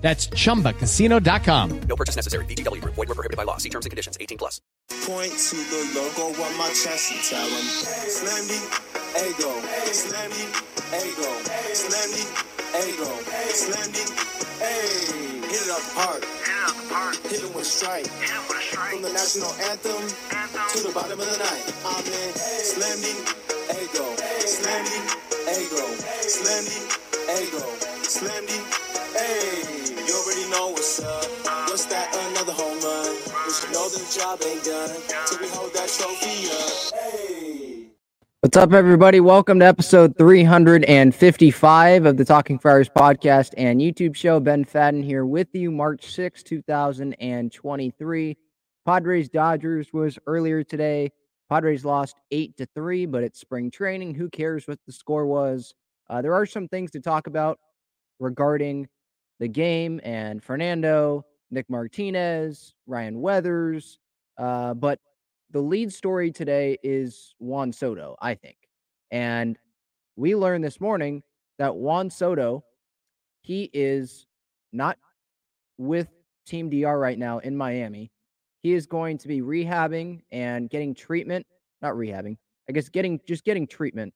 That's chumbacasino.com. No purchase necessary. VGW. Void were prohibited by law. See terms and conditions. 18 plus. Point to the logo on my chest and tell them, Slammy, ego, Slammy, ego, Slammy, ego, Slammy, hey. Hit it up hard. Hit it with a strike. From the national anthem, to the bottom of the night. I'm in Slammy, ego, Slammy, ego, Slammy, ego, hey. You already know what's up. What's that? Another home run. Know the job ain't done we hold that trophy up. Hey. What's up, everybody? Welcome to episode 355 of the Talking Friars podcast and YouTube show. Ben Fadden here with you, March 6, 2023. Padres Dodgers was earlier today. Padres lost 8 to 3, but it's spring training. Who cares what the score was? Uh, there are some things to talk about regarding the game and Fernando, Nick Martinez, Ryan Weathers. Uh, but the lead story today is Juan Soto, I think. And we learned this morning that Juan Soto, he is not with Team DR right now in Miami. He is going to be rehabbing and getting treatment, not rehabbing, I guess getting just getting treatment,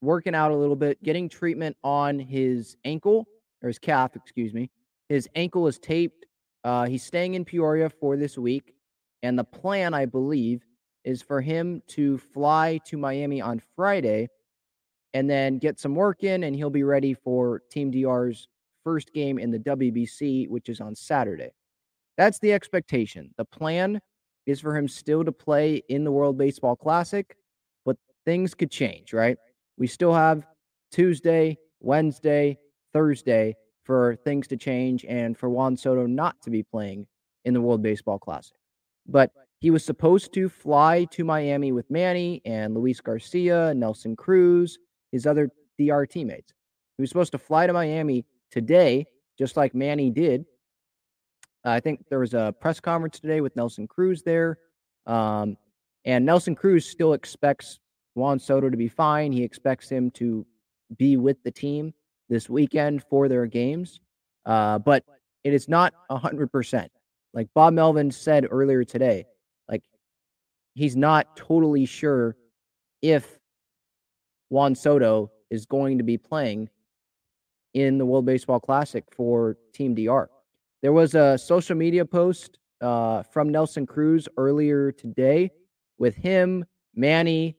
working out a little bit, getting treatment on his ankle or his calf, excuse me. His ankle is taped. Uh, he's staying in Peoria for this week. And the plan, I believe, is for him to fly to Miami on Friday and then get some work in, and he'll be ready for Team DR's first game in the WBC, which is on Saturday. That's the expectation. The plan is for him still to play in the World Baseball Classic, but things could change, right? We still have Tuesday, Wednesday, Thursday for things to change and for Juan Soto not to be playing in the World Baseball Classic. But he was supposed to fly to Miami with Manny and Luis Garcia, Nelson Cruz, his other DR teammates. He was supposed to fly to Miami today, just like Manny did. I think there was a press conference today with Nelson Cruz there. Um, and Nelson Cruz still expects Juan Soto to be fine. He expects him to be with the team this weekend for their games. Uh, but it is not 100%. Like Bob Melvin said earlier today, like he's not totally sure if Juan Soto is going to be playing in the World Baseball Classic for Team DR. There was a social media post uh, from Nelson Cruz earlier today with him, Manny,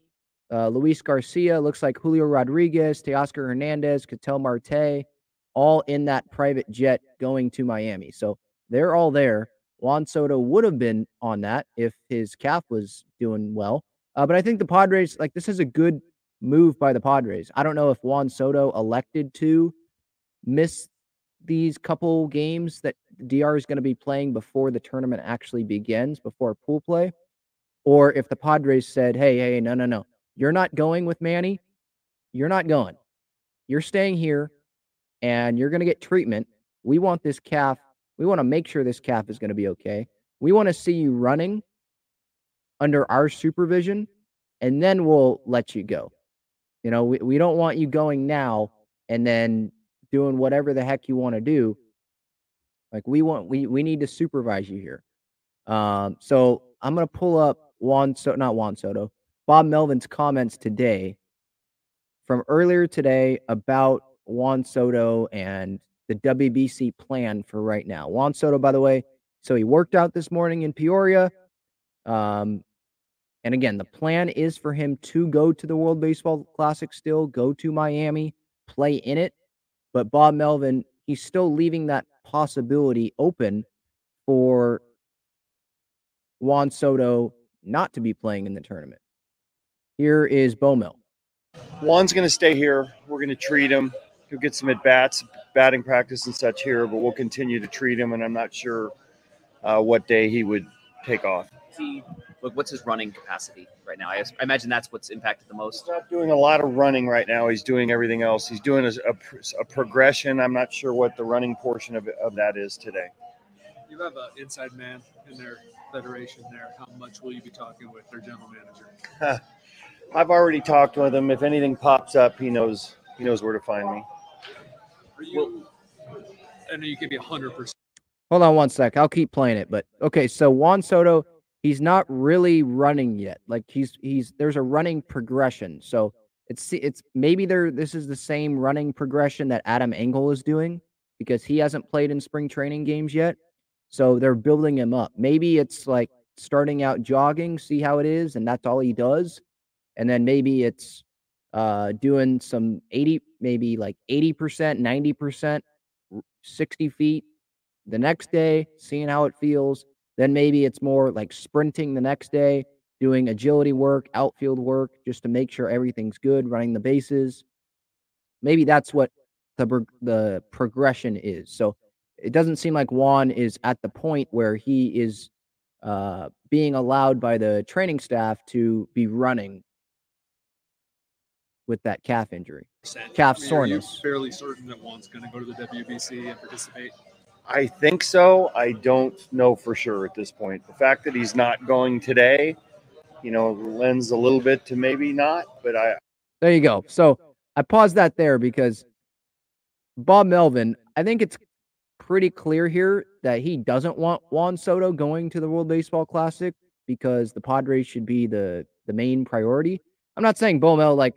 uh, Luis Garcia, looks like Julio Rodriguez, Teoscar Hernandez, Ketel Marte, all in that private jet going to Miami. So they're all there. Juan Soto would have been on that if his calf was doing well. Uh, but I think the Padres, like, this is a good move by the Padres. I don't know if Juan Soto elected to miss these couple games that DR is going to be playing before the tournament actually begins, before pool play, or if the Padres said, hey, hey, no, no, no, you're not going with Manny. You're not going. You're staying here and you're going to get treatment. We want this calf. We want to make sure this calf is going to be okay. We want to see you running under our supervision, and then we'll let you go. You know, we, we don't want you going now and then doing whatever the heck you want to do. Like we want we we need to supervise you here. Um, so I'm gonna pull up Juan so not Juan Soto, Bob Melvin's comments today from earlier today about Juan Soto and the WBC plan for right now. Juan Soto, by the way, so he worked out this morning in Peoria. Um, and again, the plan is for him to go to the World Baseball Classic still, go to Miami, play in it. But Bob Melvin, he's still leaving that possibility open for Juan Soto not to be playing in the tournament. Here is Bomel. Juan's going to stay here. We're going to treat him. He'll get some at bats, batting practice, and such here, but we'll continue to treat him. And I'm not sure uh, what day he would take off. He, what's his running capacity right now? I, I imagine that's what's impacted the most. He's not doing a lot of running right now. He's doing everything else. He's doing a, a, a progression. I'm not sure what the running portion of, of that is today. You have an inside man in their federation there. How much will you be talking with their general manager? I've already talked with him. If anything pops up, he knows he knows where to find me. Are you? I know you can be hundred percent. Hold on one sec. I'll keep playing it. But okay, so Juan Soto, he's not really running yet. Like he's he's there's a running progression. So it's it's maybe there this is the same running progression that Adam Engel is doing because he hasn't played in spring training games yet. So they're building him up. Maybe it's like starting out jogging, see how it is, and that's all he does. And then maybe it's uh doing some 80, maybe like 80%, 90%, 60 feet the next day, seeing how it feels. Then maybe it's more like sprinting the next day, doing agility work, outfield work, just to make sure everything's good, running the bases. Maybe that's what the the progression is. So it doesn't seem like Juan is at the point where he is uh, being allowed by the training staff to be running with that calf injury, calf I mean, soreness. fairly certain that Juan's going to go to the WBC and participate. I think so. I don't know for sure at this point. The fact that he's not going today, you know, lends a little bit to maybe not, but I. There you go. So I paused that there because Bob Melvin, I think it's pretty clear here that he doesn't want Juan Soto going to the World Baseball Classic because the Padres should be the the main priority. I'm not saying Bo Mel like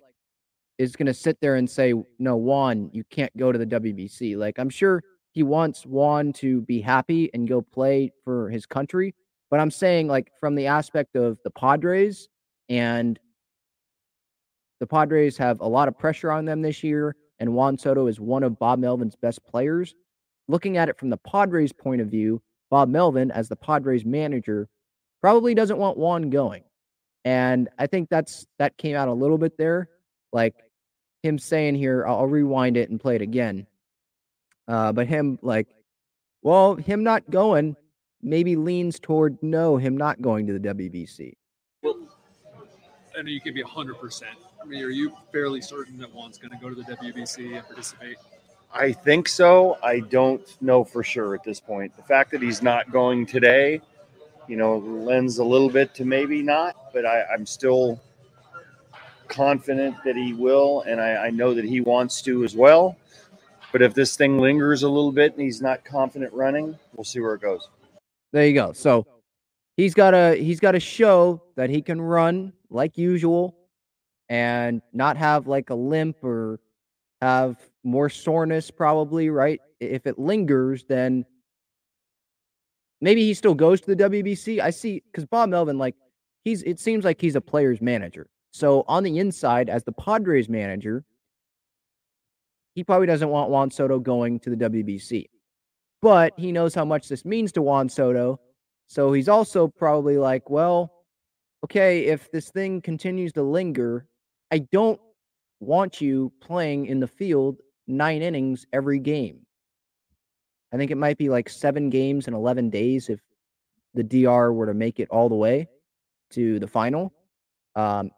is going to sit there and say no Juan, you can't go to the WBC. Like I'm sure he wants Juan to be happy and go play for his country, but I'm saying like from the aspect of the Padres and the Padres have a lot of pressure on them this year and Juan Soto is one of Bob Melvin's best players looking at it from the Padres' point of view, Bob Melvin, as the Padres manager, probably doesn't want Juan going. And I think that's that came out a little bit there. Like him saying here, I'll, I'll rewind it and play it again. Uh, but him like, well, him not going maybe leans toward no, him not going to the WBC. Well, I know you can be hundred percent. I mean, are you fairly certain that Juan's going to go to the WBC and participate? I think so. I don't know for sure at this point. The fact that he's not going today, you know, lends a little bit to maybe not, but I, I'm still confident that he will, and I, I know that he wants to as well. But if this thing lingers a little bit and he's not confident running, we'll see where it goes. There you go. So he's got to he's got to show that he can run like usual and not have like a limp or have more soreness probably, right? If it lingers, then maybe he still goes to the WBC. I see because Bob Melvin, like he's it seems like he's a player's manager. So on the inside, as the Padres manager, he probably doesn't want Juan Soto going to the WBC. But he knows how much this means to Juan Soto So he's also probably like, well, okay, if this thing continues to linger, I don't want you playing in the field nine innings every game. I think it might be like seven games in 11 days if the DR were to make it all the way to the final. Um,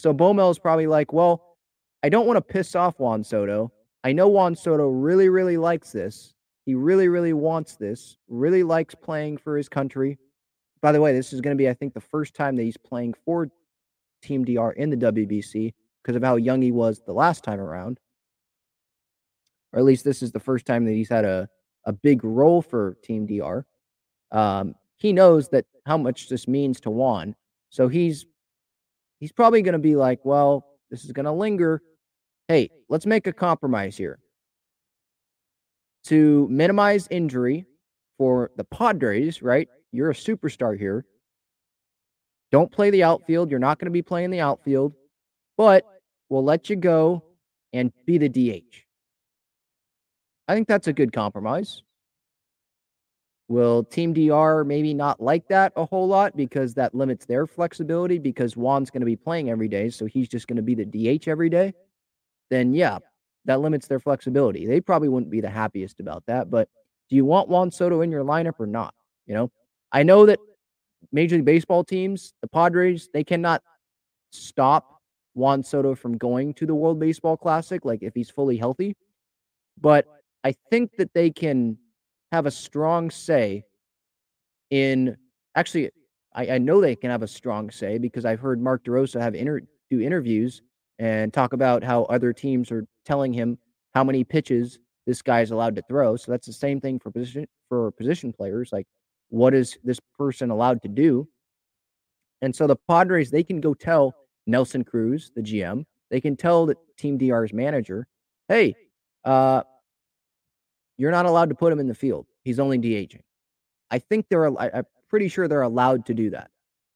so Bomel is probably like, well, I don't want to piss off Juan Soto. I know Juan Soto really, really likes this. He really, really wants this, really likes playing for his country. By the way, this is going to be, I think, the first time that he's playing for Team DR in the WBC because of how young he was the last time around. Or at least this is the first time that he's had a, a big role for Team DR. Um, he knows that how much this means to Juan. So he's he's probably going to be like, well, this is going to linger. Hey, let's make a compromise here. To minimize injury for the Padres, right? You're a superstar here. Don't play the outfield. You're not going to be playing the outfield, but we'll let you go and be the DH. I think that's a good compromise. Will Team DR maybe not like that a whole lot because that limits their flexibility because Juan's going to be playing every day, so he's just going to be the DH every day? Then, yeah, that limits their flexibility. They probably wouldn't be the happiest about that, but do you want Juan Soto in your lineup or not? You know, I know that Major League Baseball teams, the Padres, they cannot stop Juan Soto from going to the World Baseball Classic, like if he's fully healthy. But I think that they can have a strong say in actually I, I know they can have a strong say because I've heard Mark DeRosa have inter, do interviews and talk about how other teams are telling him how many pitches this guy is allowed to throw. So that's the same thing for position for position players. Like, what is this person allowed to do? And so the Padres, they can go tell Nelson Cruz, the GM, they can tell the Team DR's manager, hey, uh, you're not allowed to put him in the field. He's only DHing. I think they're, I'm pretty sure they're allowed to do that.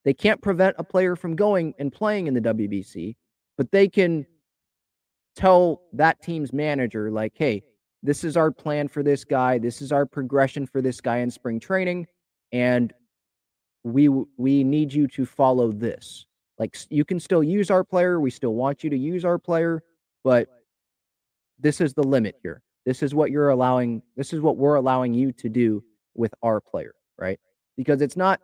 They can't prevent a player from going and playing in the WBC, but they can tell that team's manager, like, hey, this is our plan for this guy. This is our progression for this guy in spring training. And we we need you to follow this. Like you can still use our player. We still want you to use our player, but this is the limit here. This is what you're allowing. This is what we're allowing you to do with our player, right? Because it's not.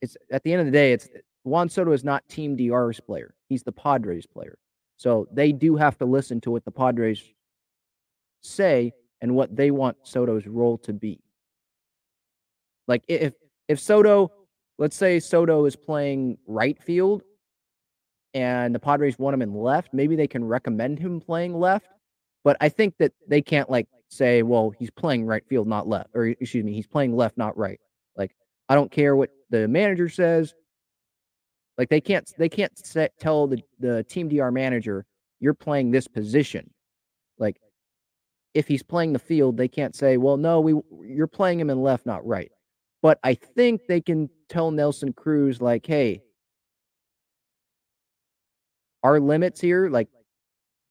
It's at the end of the day, it's Juan Soto is not Team DR's player. He's the Padres player. So they do have to listen to what the Padres say and what they want Soto's role to be. Like if if Soto, let's say Soto is playing right field and the Padres want him in left, maybe they can recommend him playing left but I think that they can't like say, well, he's playing right field, not left, or excuse me, he's playing left, not right. Like I don't care what the manager says. Like they can't they can't set, tell the the team DR manager you're playing this position. Like if he's playing the field, they can't say, well, no, we you're playing him in left, not right. But I think they can tell Nelson Cruz like, hey, our limits here, like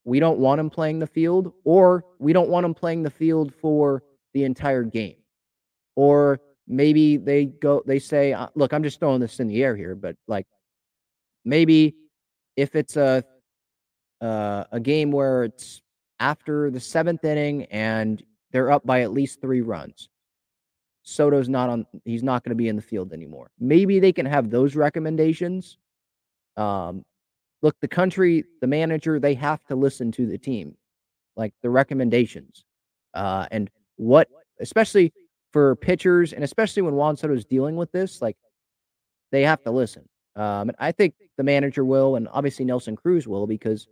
we don't want him playing the field, or we don't want him playing the field for the entire game. Or maybe they go, they say, uh, look, I'm just throwing this in the air here, but like maybe if it's a uh, a game where it's after the seventh inning and they're up by at least three runs, Soto's not on. He's not going to be in the field anymore. Maybe they can have those recommendations. Um, look, the country, the manager, they have to listen to the team, like the recommendations, uh, and what, especially for pitchers, and especially when Juan Soto is dealing with this, like they have to listen. Um, and I think the manager will, and obviously Nelson Cruz will, because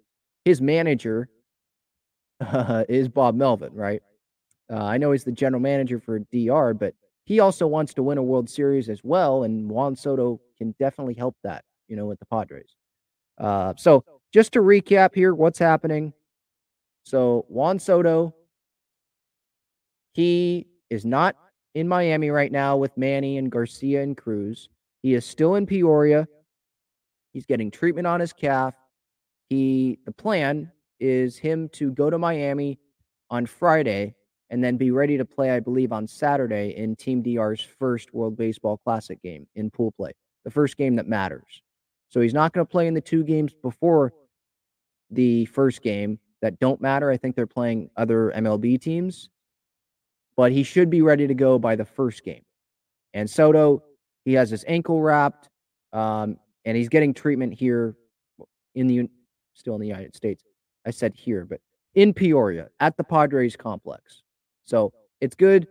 his manager uh, is Bob Melvin, right? Uh, I know he's the general manager for DR, but he also wants to win a World Series as well, and Juan Soto can definitely help that, you know, with the Padres. Uh, so just to recap here, what's happening. So Juan Soto, he is not in Miami right now with Manny and Garcia and Cruz. He is still in Peoria. He's getting treatment on his calf. He the plan is him to go to Miami on Friday and then be ready to play, I believe, on Saturday in Team DR's first World Baseball Classic game in pool play, the first game that matters. So he's not going to play in the two games before the first game that don't matter. I think they're playing other MLB teams, but he should be ready to go by the first game. And Soto, he has his ankle wrapped, um, and he's getting treatment here in the still in the United States. I said here, but in Peoria at the Padres complex. So it's good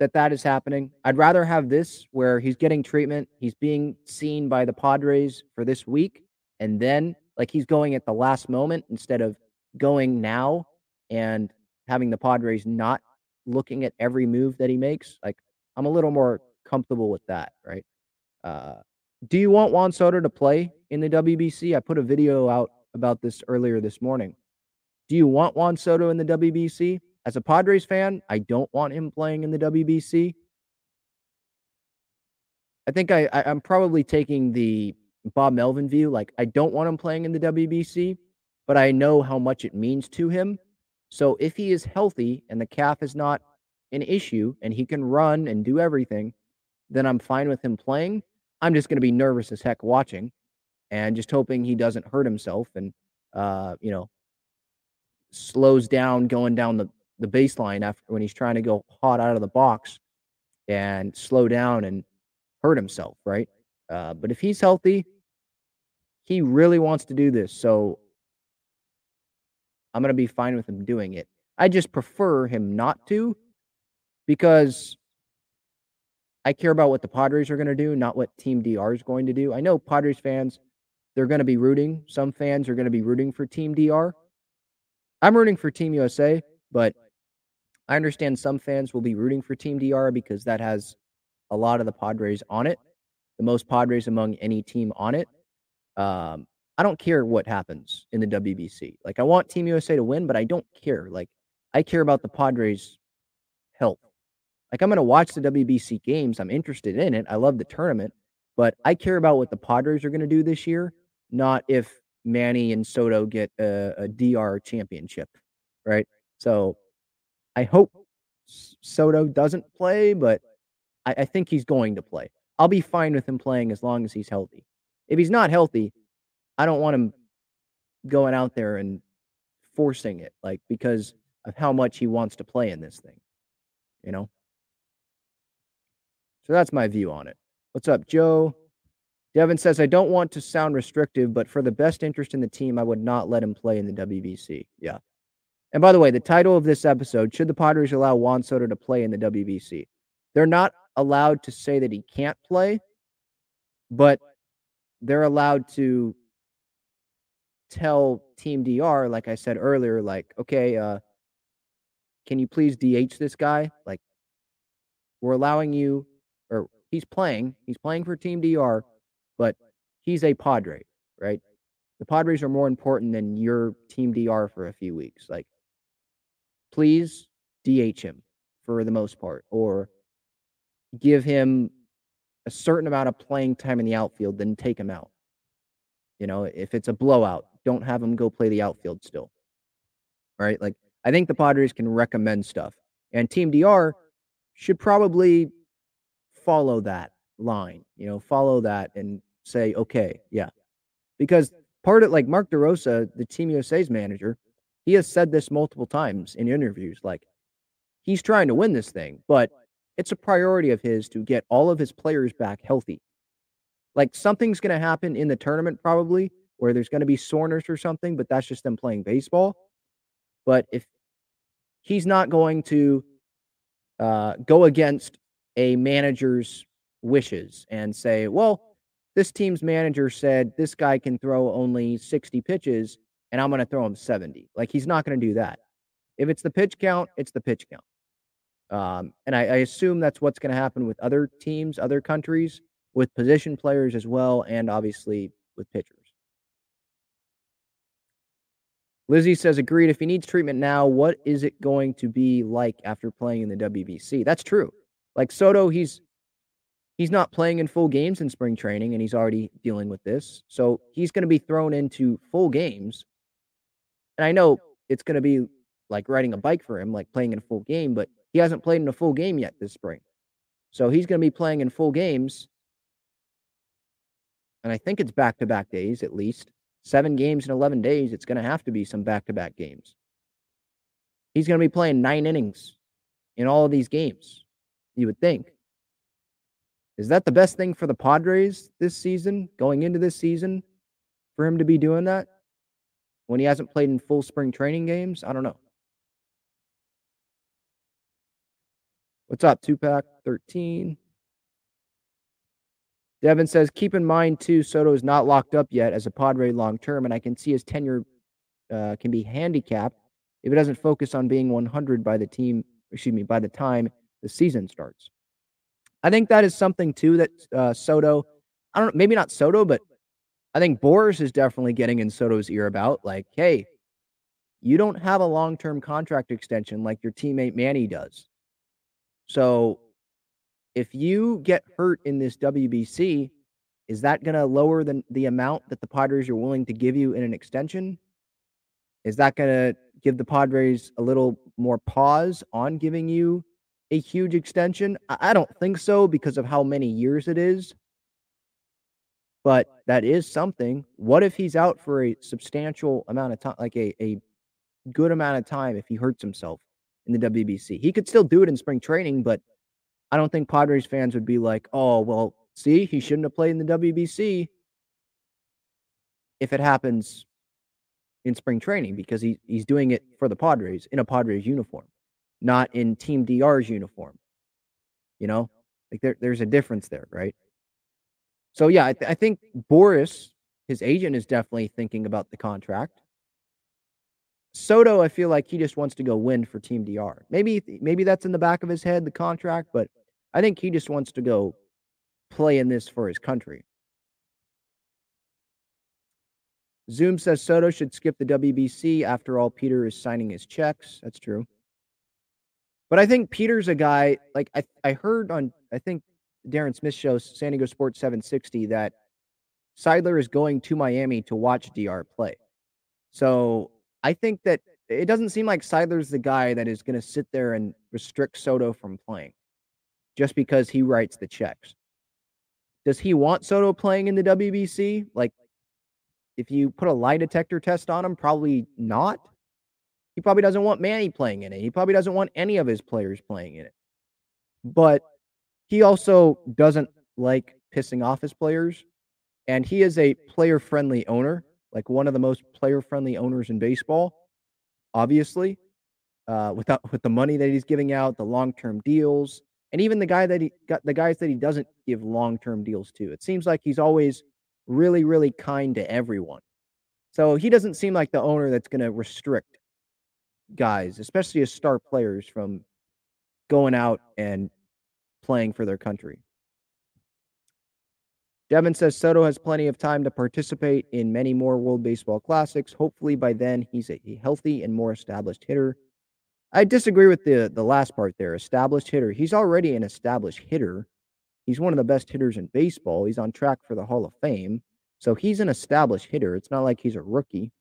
that that is happening. I'd rather have this where he's getting treatment, he's being seen by the Padres for this week, and then like he's going at the last moment instead of going now and having the Padres not looking at every move that he makes. Like I'm a little more comfortable with that, right? Uh, do you want Juan Soto to play in the WBC? I put a video out about this earlier this morning. Do you want Juan Soto in the WBC? As a Padres fan, I don't want him playing in the WBC. I think I, I am probably taking the Bob Melvin view. Like I don't want him playing in the WBC, but I know how much it means to him. So if he is healthy and the calf is not an issue and he can run and do everything, then I'm fine with him playing. I'm just going to be nervous as heck watching and just hoping he doesn't hurt himself and uh, you know slows down going down the the baseline after when he's trying to go hot out of the box and slow down and hurt himself, right? Uh, but if he's healthy, he really wants to do this. So I'm going to be fine with him doing it. I just prefer him not to because I care about what the Padres are going to do, not what Team DR is going to do. I know Padres fans, they're going to be rooting. Some fans are going to be rooting for Team DR. I'm rooting for Team USA, but I understand some fans will be rooting for Team DR because that has a lot of the Padres on it, the most Padres among any team on it. Um, I don't care what happens in the WBC. Like, I want Team USA to win, but I don't care. Like, I care about the Padres' health. Like, I'm going to watch the WBC games. I'm interested in it. I love the tournament, but I care about what the Padres are going to do this year, not if Manny and Soto get a, a DR championship, right? So I hope Soto doesn't play, but I, I think he's going to play. I'll be fine with him playing as long as he's healthy. If he's not healthy, I don't want him going out there and forcing it, like because of how much he wants to play in this thing, you know? So that's my view on it. What's up, Joe? Devin says, I don't want to sound restrictive, but for the best interest in the team, I would not let him play in the WBC. Yeah. And by the way, the title of this episode should the Padres allow Juan Soto to play in the WBC? They're not allowed to say that he can't play, but they're allowed to tell Team DR, like I said earlier, like, okay, uh, can you please DH this guy? Like, we're allowing you, or he's playing, he's playing for Team DR, but he's a Padre, right? The Padres are more important than your Team DR for a few weeks. Like, please DH him for the most part, or give him a certain amount of playing time in the outfield, then take him out. You know, if it's a blowout, don't have him go play the outfield still. Right? Like, I think the Padres can recommend stuff, and Team DR should probably follow that line, you know, follow that and say, okay, yeah. Because part of like Mark DeRosa, the Team USA's manager, he has said this multiple times in interviews. Like he's trying to win this thing, but it's a priority of his to get all of his players back healthy. Like something's going to happen in the tournament probably where there's going to be soreness or something, but that's just them playing baseball. But if he's not going to uh, go against a manager's wishes and say, well, this team's manager said this guy can throw only 60 pitches and I'm going to throw him 70. Like he's not going to do that. If it's the pitch count, it's the pitch count. Um, and I, I assume that's what's going to happen with other teams, other countries, with position players as well, and obviously with pitchers. Lizzie says, agreed. If he needs treatment now, what is it going to be like after playing in the WBC? That's true. Like Soto, he's he's not playing in full games in spring training, and he's already dealing with this. So he's going to be thrown into full games and I know it's going to be like riding a bike for him, like playing in a full game, but he hasn't played in a full game yet this spring. So he's going to be playing in full games. And I think it's back to back days at least. Seven games in 11 days. It's going to have to be some back to back games. He's going to be playing nine innings in all of these games, you would think. Is that the best thing for the Padres this season, going into this season, for him to be doing that when he hasn't played in full spring training games? I don't know. What's up, Tupac 13? Devin says, keep in mind, too, Soto is not locked up yet as a Padre long term, and I can see his tenure uh, can be handicapped if it doesn't focus on being 100 by the team, excuse me, by the time the season starts. I think that is something, too, that uh, Soto, I don't know, maybe not Soto, but I think Boras is definitely getting in Soto's ear about, like, hey, you don't have a long term contract extension like your teammate Manny does. So if you get hurt in this WBC, is that going to lower the, the amount that the Padres are willing to give you in an extension? Is that going to give the Padres a little more pause on giving you a huge extension? I don't think so because of how many years it is. But that is something. What if he's out for a substantial amount of time, like a, a good amount of time if he hurts himself? in the WBC. He could still do it in spring training, but I don't think Padres fans would be like, oh, well, see, he shouldn't have played in the WBC if it happens in spring training because he, he's doing it for the Padres in a Padres uniform, not in Team DR's uniform. You know, like there, there's a difference there, right? So, yeah, I, th- I think Boras, his agent, is definitely thinking about the contract. Soto, I feel like he just wants to go win for Team DR. Maybe maybe that's in the back of his head, the contract, but I think he just wants to go play in this for his country. Zoom says Soto should skip the WBC. After all, Peter is signing his checks. That's true. But I think Peter's a guy like I, I heard on I think Darren Smith show San Diego Sports 760 that Seidler is going to Miami to watch DR play. So I think that it doesn't seem like Seidler's the guy that is going to sit there and restrict Soto from playing just because he writes the checks. Does he want Soto playing in the WBC? Like, if you put a lie detector test on him, probably not. He probably doesn't want Manny playing in it. He probably doesn't want any of his players playing in it. But he also doesn't like pissing off his players. And he is a player friendly owner like one of the most player friendly owners in baseball, obviously, uh, without with the money that he's giving out, the long term deals, and even the guy that he got the guys that he doesn't give long term deals to. It seems like he's always really, really kind to everyone. So he doesn't seem like the owner that's going to restrict guys, especially as star players, from going out and playing for their country. Devin says Soto has plenty of time to participate in many more World Baseball Classics. Hopefully, by then, he's a healthy and more established hitter. I disagree with the, the last part there. Established hitter. He's already an established hitter. He's one of the best hitters in baseball. He's on track for the Hall of Fame. So he's an established hitter. It's not like he's a rookie.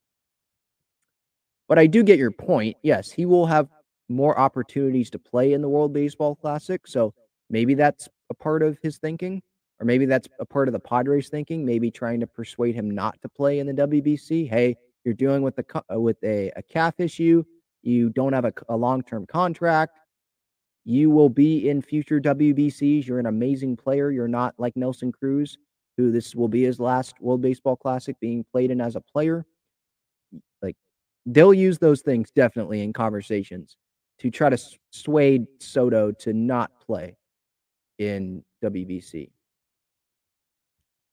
But I do get your point. Yes, he will have more opportunities to play in the World Baseball Classic. So maybe that's a part of his thinking or maybe that's a part of the Padres thinking, maybe trying to persuade him not to play in the WBC. Hey, you're dealing with the uh, with a, a calf issue. You don't have a, a long term contract. You will be in future WBCs. You're an amazing player. You're not like Nelson Cruz, who this will be his last World Baseball Classic being played in as a player. Like they'll use those things definitely in conversations to try to sway Soto to not play in WBC.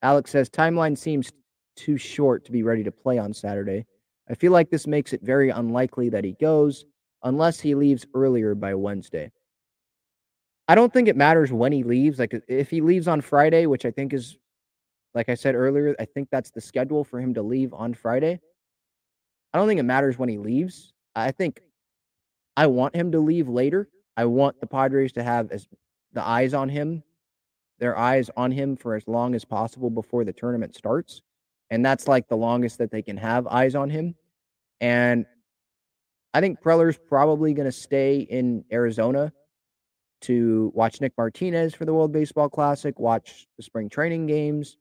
Alex says timeline seems too short to be ready to play on Saturday. I feel like this makes it very unlikely that he goes unless he leaves earlier by Wednesday. I don't think it matters when he leaves. Like if he leaves on Friday, which I think is like I said earlier, I think that's the schedule for him to leave on Friday. I don't think it matters when he leaves. I think I want him to leave later. I want the Padres to have as the eyes on him their eyes on him for as long as possible before the tournament starts. And that's like the longest that they can have eyes on him. And I think Preller's probably going to stay in Arizona to watch Nick Martinez for the World Baseball Classic, watch the spring training games,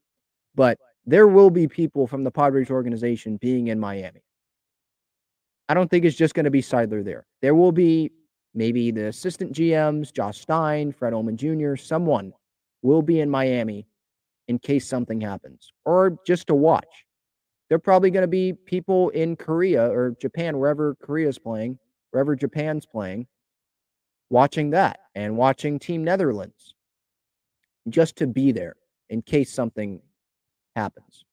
but there will be people from the Padres organization being in Miami. I don't think it's just going to be Seidler there. There will be maybe the assistant GMs, Josh Stein, Fred Uhlman Jr., someone will be in Miami in case something happens or just to watch. They're probably going to be people in Korea or Japan, wherever Korea's playing, wherever Japan's playing, watching that and watching Team Netherlands just to be there in case something happens.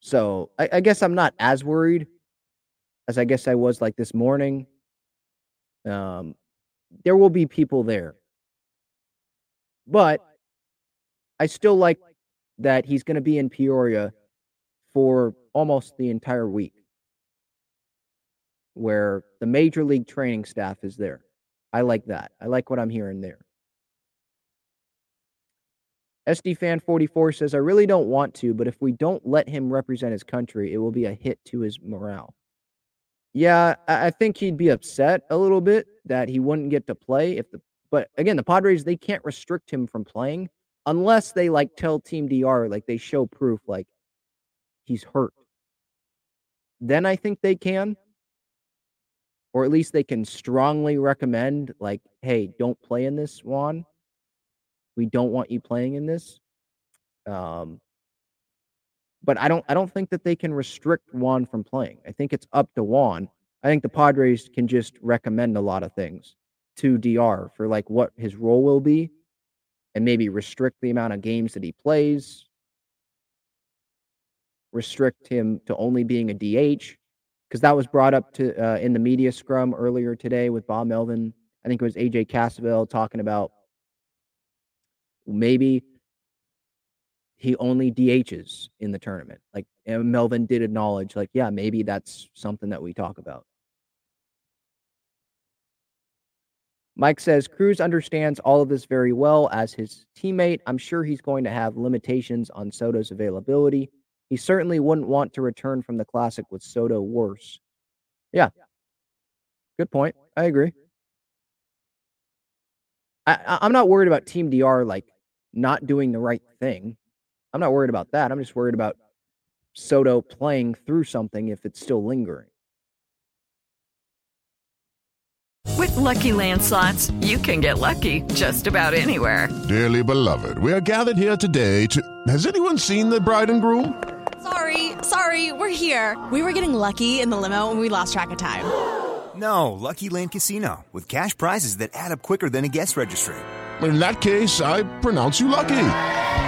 So I, I guess I'm not as worried as I guess I was like this morning. Um, there will be people there, but I still like that he's going to be in Peoria for almost the entire week, where the major league training staff is there. I like that. I like what I'm hearing there. SD Fan 44 says, I really don't want to, but if we don't let him represent his country, it will be a hit to his morale. Yeah, I think he'd be upset a little bit that he wouldn't get to play if the but again, the Padres they can't restrict him from playing unless they like tell Team DR like they show proof like he's hurt. Then I think they can. Or at least they can strongly recommend like, hey, don't play in this, Juan. We don't want you playing in this. Um but I don't I don't think that they can restrict Juan from playing. I think it's up to Juan. I think the Padres can just recommend a lot of things to DR for like what his role will be and maybe restrict the amount of games that he plays, restrict him to only being a DH because that was brought up to uh, in the media scrum earlier today with Bob Melvin. I think it was AJ Cassavell talking about maybe he only DHs in the tournament. Like Melvin did acknowledge, like, yeah, maybe that's something that we talk about. Mike says Cruz understands all of this very well as his teammate. I'm sure he's going to have limitations on Soto's availability. He certainly wouldn't want to return from the classic with Soto worse. Yeah. Good point. I agree. I, I'm not worried about Team DR like not doing the right thing. I'm not worried about that. I'm just worried about Soto playing through something if it's still lingering. With LuckyLand Slots, you can get lucky just about anywhere. Dearly beloved, we are gathered here today to. Has anyone seen the bride and groom? Sorry, sorry, we're here. We were getting lucky in the limo and we lost track of time. No, Lucky Land Casino, with cash prizes that add up quicker than a guest registry. In that case, I pronounce you lucky.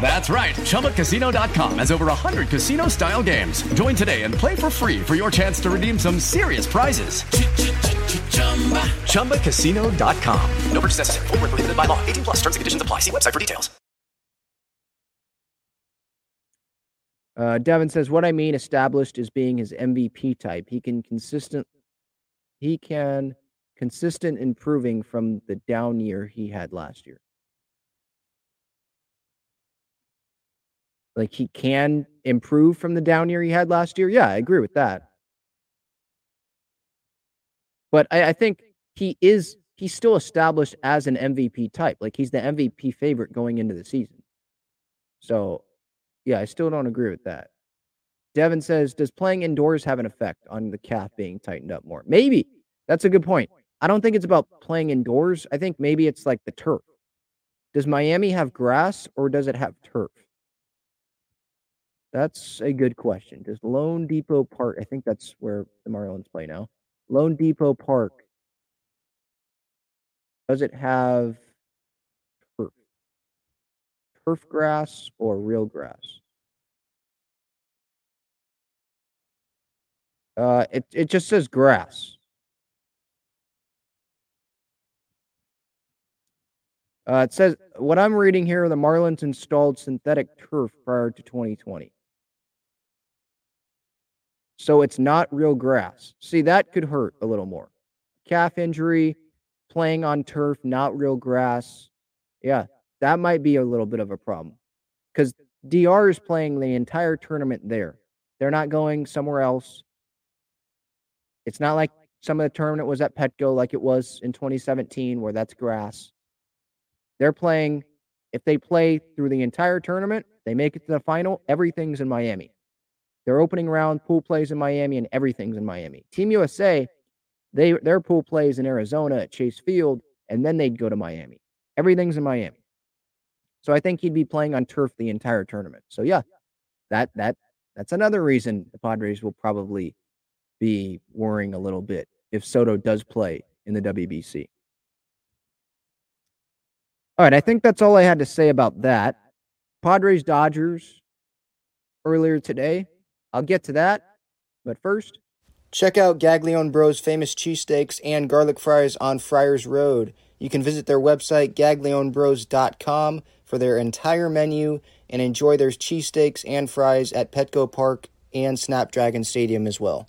That's right. ChumbaCasino.com has over 100 casino style games. Join today and play for free for your chance to redeem some serious prizes. ChumbaCasino.com. No purchase necessary. Full prohibited by law. 18 plus terms and conditions apply. See website for details. Uh, Devin says, "What I mean established as being his MVP type. He can consistent. He can consistent improving from the down year he had last year." Like he can improve from the down year he had last year. Yeah, I agree with that. But I, I think he is he's still established as an MVP type. Like he's the MVP favorite going into the season. So yeah, I still don't agree with that. Devin says, does playing indoors have an effect on the calf being tightened up more? Maybe. That's a good point. I don't think it's about playing indoors. I think maybe it's like the turf. Does Miami have grass or does it have turf? That's a good question. Does loanDepot Park, I think that's where the Marlins play now. loanDepot Park, does it have turf? Turf grass or real grass? Uh, it, it just says grass. Uh, it says what I'm reading here: the Marlins installed synthetic turf prior to 2020, so it's not real grass. See, that could hurt a little more. Calf injury, playing on turf, not real grass. Yeah, that might be a little bit of a problem because DR is playing the entire tournament there. They're not going somewhere else. It's not like some of the tournament was at Petco like it was in 2017, where that's grass. They're playing, if they play through the entire tournament, they make it to the final, everything's in Miami. Their opening round pool plays in Miami and everything's in Miami. Team USA, they their pool plays in Arizona at Chase Field, and then they'd go to Miami. Everything's in Miami. So I think he'd be playing on turf the entire tournament. So yeah, that that that's another reason the Padres will probably be worrying a little bit if Soto does play in the WBC. All right, I think that's all I had to say about that. Padres Dodgers earlier today. I'll get to that. But first, check out Gaglione Bros famous cheesesteaks and garlic fries on Friars Road. You can visit their website gaglionebros.com for their entire menu and enjoy their cheesesteaks and fries at Petco Park and Snapdragon Stadium as well.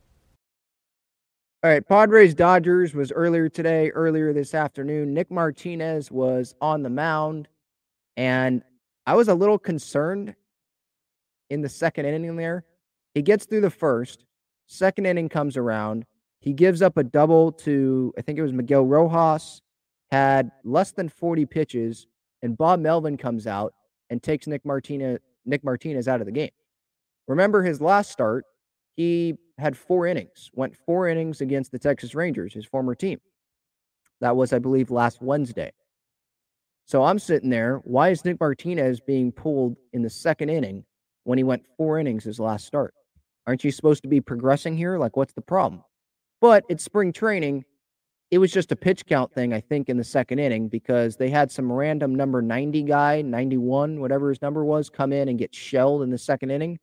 All right, Padres Dodgers was earlier today, earlier this afternoon. Nick Martinez was on the mound, and I was a little concerned in the second inning there. He gets through the first, second inning comes around. He gives up a double to, I think it was Miguel Rojas, had less than 40 pitches, and Bob Melvin comes out and takes Nick Martinez, Nick Martinez out of the game. Remember his last start, he had four innings, went four innings against the Texas Rangers, his former team. That was, I believe, last Wednesday. So I'm sitting there. Why is Nick Martinez being pulled in the second inning when he went four innings his last start? Aren't you supposed to be progressing here? Like, what's the problem? But it's spring training. It was just a pitch count thing, I think, in the second inning because they had some random number 90 guy, 91, whatever his number was, come in and get shelled in the second inning.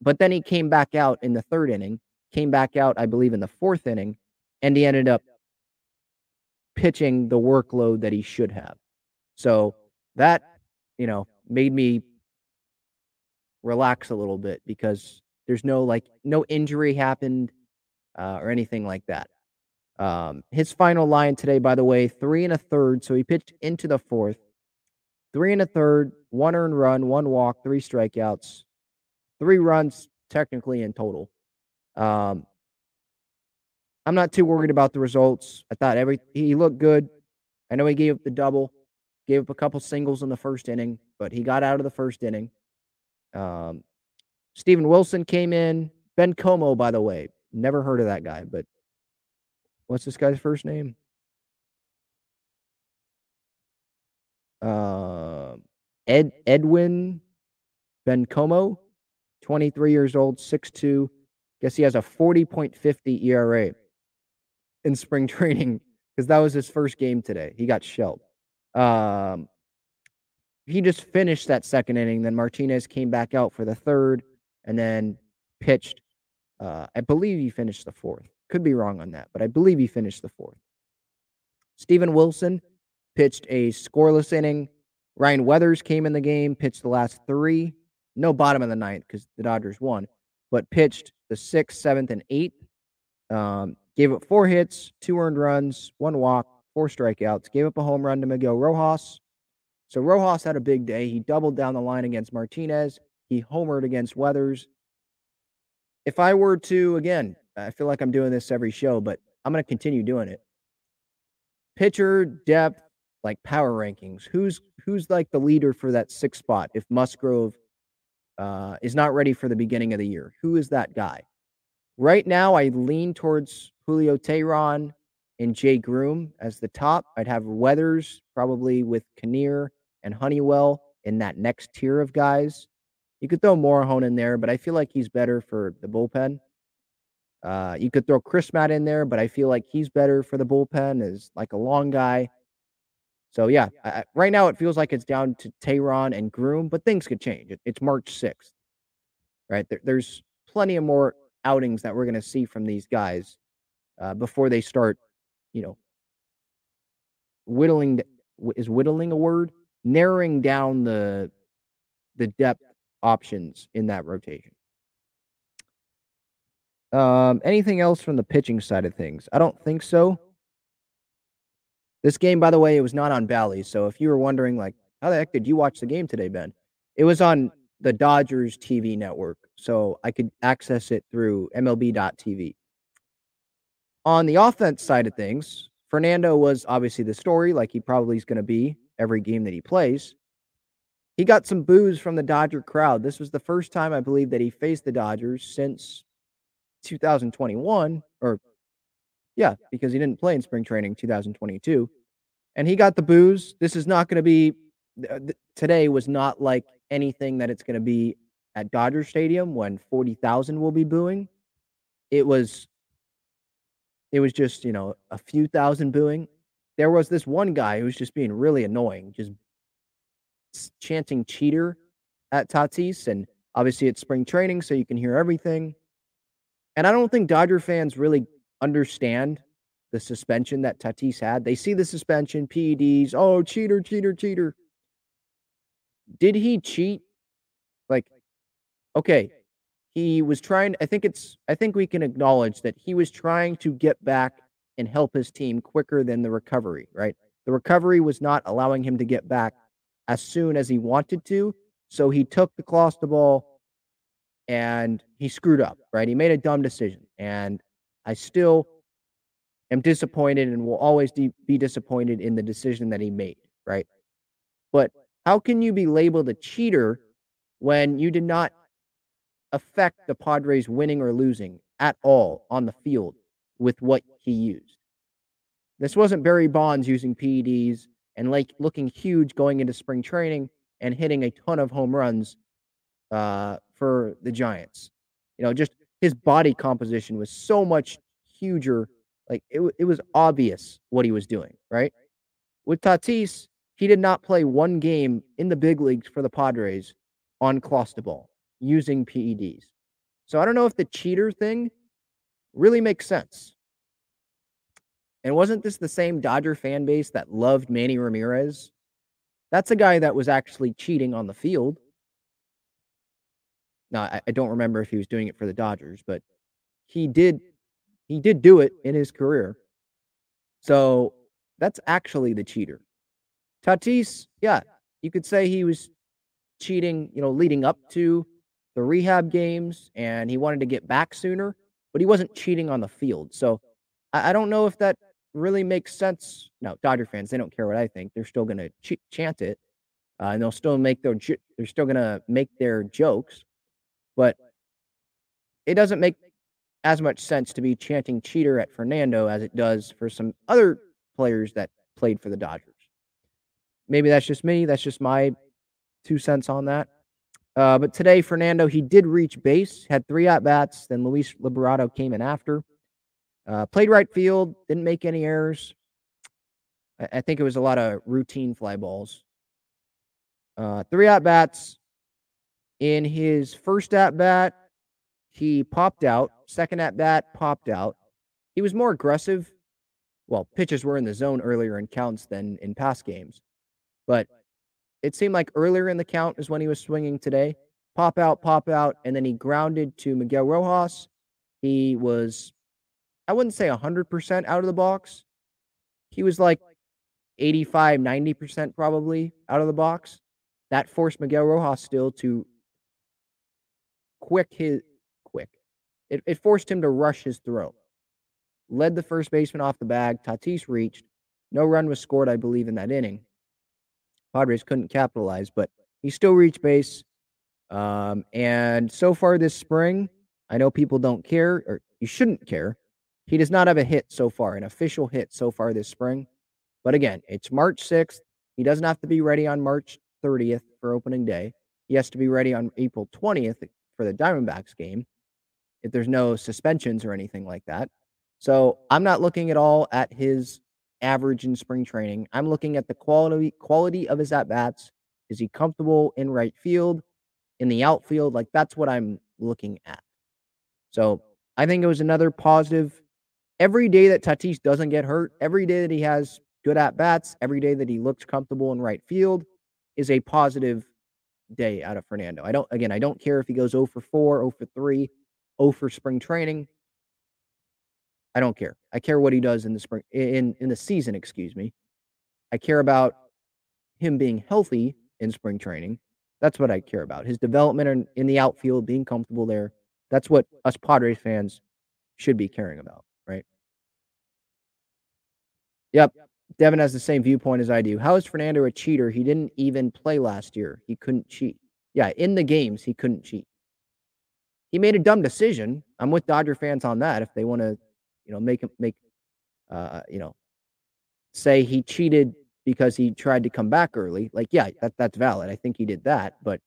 But then he came back out in the third inning, came back out, I believe, in the fourth inning, and he ended up pitching the workload that he should have. So that, you know, made me relax a little bit because there's no like no injury happened uh, or anything like that. Um, his final line today, by the way, three and a third. So he pitched into the fourth, three and a third, one earned run, one walk, three strikeouts, three runs technically in total. Um, I'm not too worried about the results. I thought every he looked good. I know he gave up the double, gave up a couple singles in the first inning, but he got out of the first inning. Um, Steven Wilson came in. Ben Como, by the way, never heard of that guy, but what's this guy's first name? Uh, Ed Edwin Ben Comeau. 23 years old, 6'2. Guess he has a 40.50 ERA in spring training because that was his first game today. He got shelled. Um, he just finished that second inning. Then Martinez came back out for the third and then pitched. Uh, I believe he finished the fourth. Could be wrong on that, but I believe he finished the fourth. Steven Wilson pitched a scoreless inning. Ryan Weathers came in the game, pitched the last three no bottom of the ninth because the Dodgers won, but pitched the sixth, seventh, and eighth. Um, gave up four hits, two earned runs, one walk, four strikeouts. Gave up a home run to Miguel Rojas. So Rojas had a big day. He doubled down the line against Martinez. He homered against Weathers. If I were to, again, I feel like I'm doing this every show, but I'm going to continue doing it. Pitcher depth, like power rankings. Who's who's like the leader for that sixth spot? If Musgrove uh, is not ready for the beginning of the year. Who is that guy? Right now, I lean towards Julio Teheran and Jay Groome as the top. I'd have Weathers probably with Kinnear and Honeywell in that next tier of guys. You could throw Morejon in there, but I feel like he's better for the bullpen. Uh, you could throw Chris Matt in there, but I feel like he's better for the bullpen as like a long guy. So yeah, I, right now it feels like it's down to Teheran and Groome, but things could change. It, it's March 6th, right? There, there's plenty of more outings that we're going to see from these guys uh, before they start, you know, whittling is whittling a word? Narrowing down the the depth options in that rotation. Um, anything else from the pitching side of things? I don't think so. This game, by the way, it was not on Bally. So if you were wondering, like, how the heck did you watch the game today, Ben? It was on the Dodgers TV network. So I could access it through MLB.tv. On the offense side of things, Fernando was obviously the story, like he probably is going to be every game that he plays. He got some boos from the Dodger crowd. This was the first time I believe that he faced the Dodgers since 2021 or yeah, because he didn't play in spring training 2022. And he got the boos. This is not going to be uh, th- today was not like anything that it's going to be at Dodger Stadium when 40,000 will be booing. It was it was just, you know, a few thousand booing. There was this one guy who was just being really annoying, just chanting cheater at Tatis and obviously it's spring training so you can hear everything. And I don't think Dodger fans really understand the suspension that Tatis had. They see the suspension, PEDs, oh, cheater, cheater, cheater. Did he cheat? Like, okay, he was trying, I think it's, I think we can acknowledge that he was trying to get back and help his team quicker than the recovery, right? The recovery was not allowing him to get back as soon as he wanted to. So he took the Clostebol and he screwed up, right? He made a dumb decision. And I still am disappointed and will always be disappointed in the decision that he made, right? But how can you be labeled a cheater when you did not affect the Padres winning or losing at all on the field with what he used? This wasn't Barry Bonds using PEDs and like looking huge going into spring training and hitting a ton of home runs uh, for the Giants. You know, just his body composition was so much huger. Like it, it was obvious what he was doing, right? With Tatis, he did not play one game in the big leagues for the Padres on Clostebol using PEDs. So I don't know if the cheater thing really makes sense. And wasn't this the same Dodger fan base that loved Manny Ramirez? That's a guy that was actually cheating on the field. Now, I, I don't remember if he was doing it for the Dodgers, but he did he did do it in his career. So that's actually the cheater. Tatis, yeah, you could say he was cheating, you know, leading up to the rehab games and he wanted to get back sooner, but he wasn't cheating on the field. So I, I don't know if that really makes sense. No, Dodger fans, they don't care what I think. They're still going to ch- chant it. Uh, and they'll still make their j- they're still going to make their jokes, but it doesn't make as much sense to be chanting cheater at Fernando as it does for some other players that played for the Dodgers. Maybe that's just me. That's just my two cents on that. Uh, but today, Fernando, he did reach base, had three at bats. Then Luis Liberato came in after. Uh, played right field, didn't make any errors. I, I think it was a lot of routine fly balls. Uh, three at bats. In his first at bat, he popped out. Second at bat, popped out. He was more aggressive. Well, pitches were in the zone earlier in counts than in past games, but it seemed like earlier in the count is when he was swinging today. Pop out, pop out, and then he grounded to Miguel Rojas. He was, I wouldn't say 100% out of the box. He was like 85, 90% probably out of the box. That forced Miguel Rojas still to quick his quick. It, it forced him to rush his throw. Led the first baseman off the bag. Tatis reached. No run was scored, I believe, in that inning. Padres couldn't capitalize, but he still reached base. Um, and so far this spring, I know people don't care, or you shouldn't care. He does not have a hit so far, an official hit so far this spring. But again, it's March 6th. He doesn't have to be ready on March 30th for opening day. He has to be ready on April 20th for the Diamondbacks game if there's no suspensions or anything like that. So I'm not looking at all at his average in spring training. I'm looking at the quality quality of his at bats. Is he comfortable in right field, in the outfield? Like that's what I'm looking at. So I think it was another positive. Every day that Tatis doesn't get hurt, every day that he has good at bats, every day that he looks comfortable in right field is a positive day out of Fernando. I don't again, I don't care if he goes 0 for 4, 0 for 3, 0 for spring training. I don't care. I care what he does in the spring in in the season, excuse me. I care about him being healthy in spring training. That's what I care about. His development in, in the outfield, being comfortable there. That's what us Padres fans should be caring about? Yep. Devin has the same viewpoint as I do. How is Fernando a cheater? He didn't even play last year. He couldn't cheat. Yeah, in the games, he couldn't cheat. He made a dumb decision. I'm with Dodger fans on that. If they want to, you know, make him make, uh, you know, say he cheated because he tried to come back early. Like, yeah, that that's valid. I think he did that. But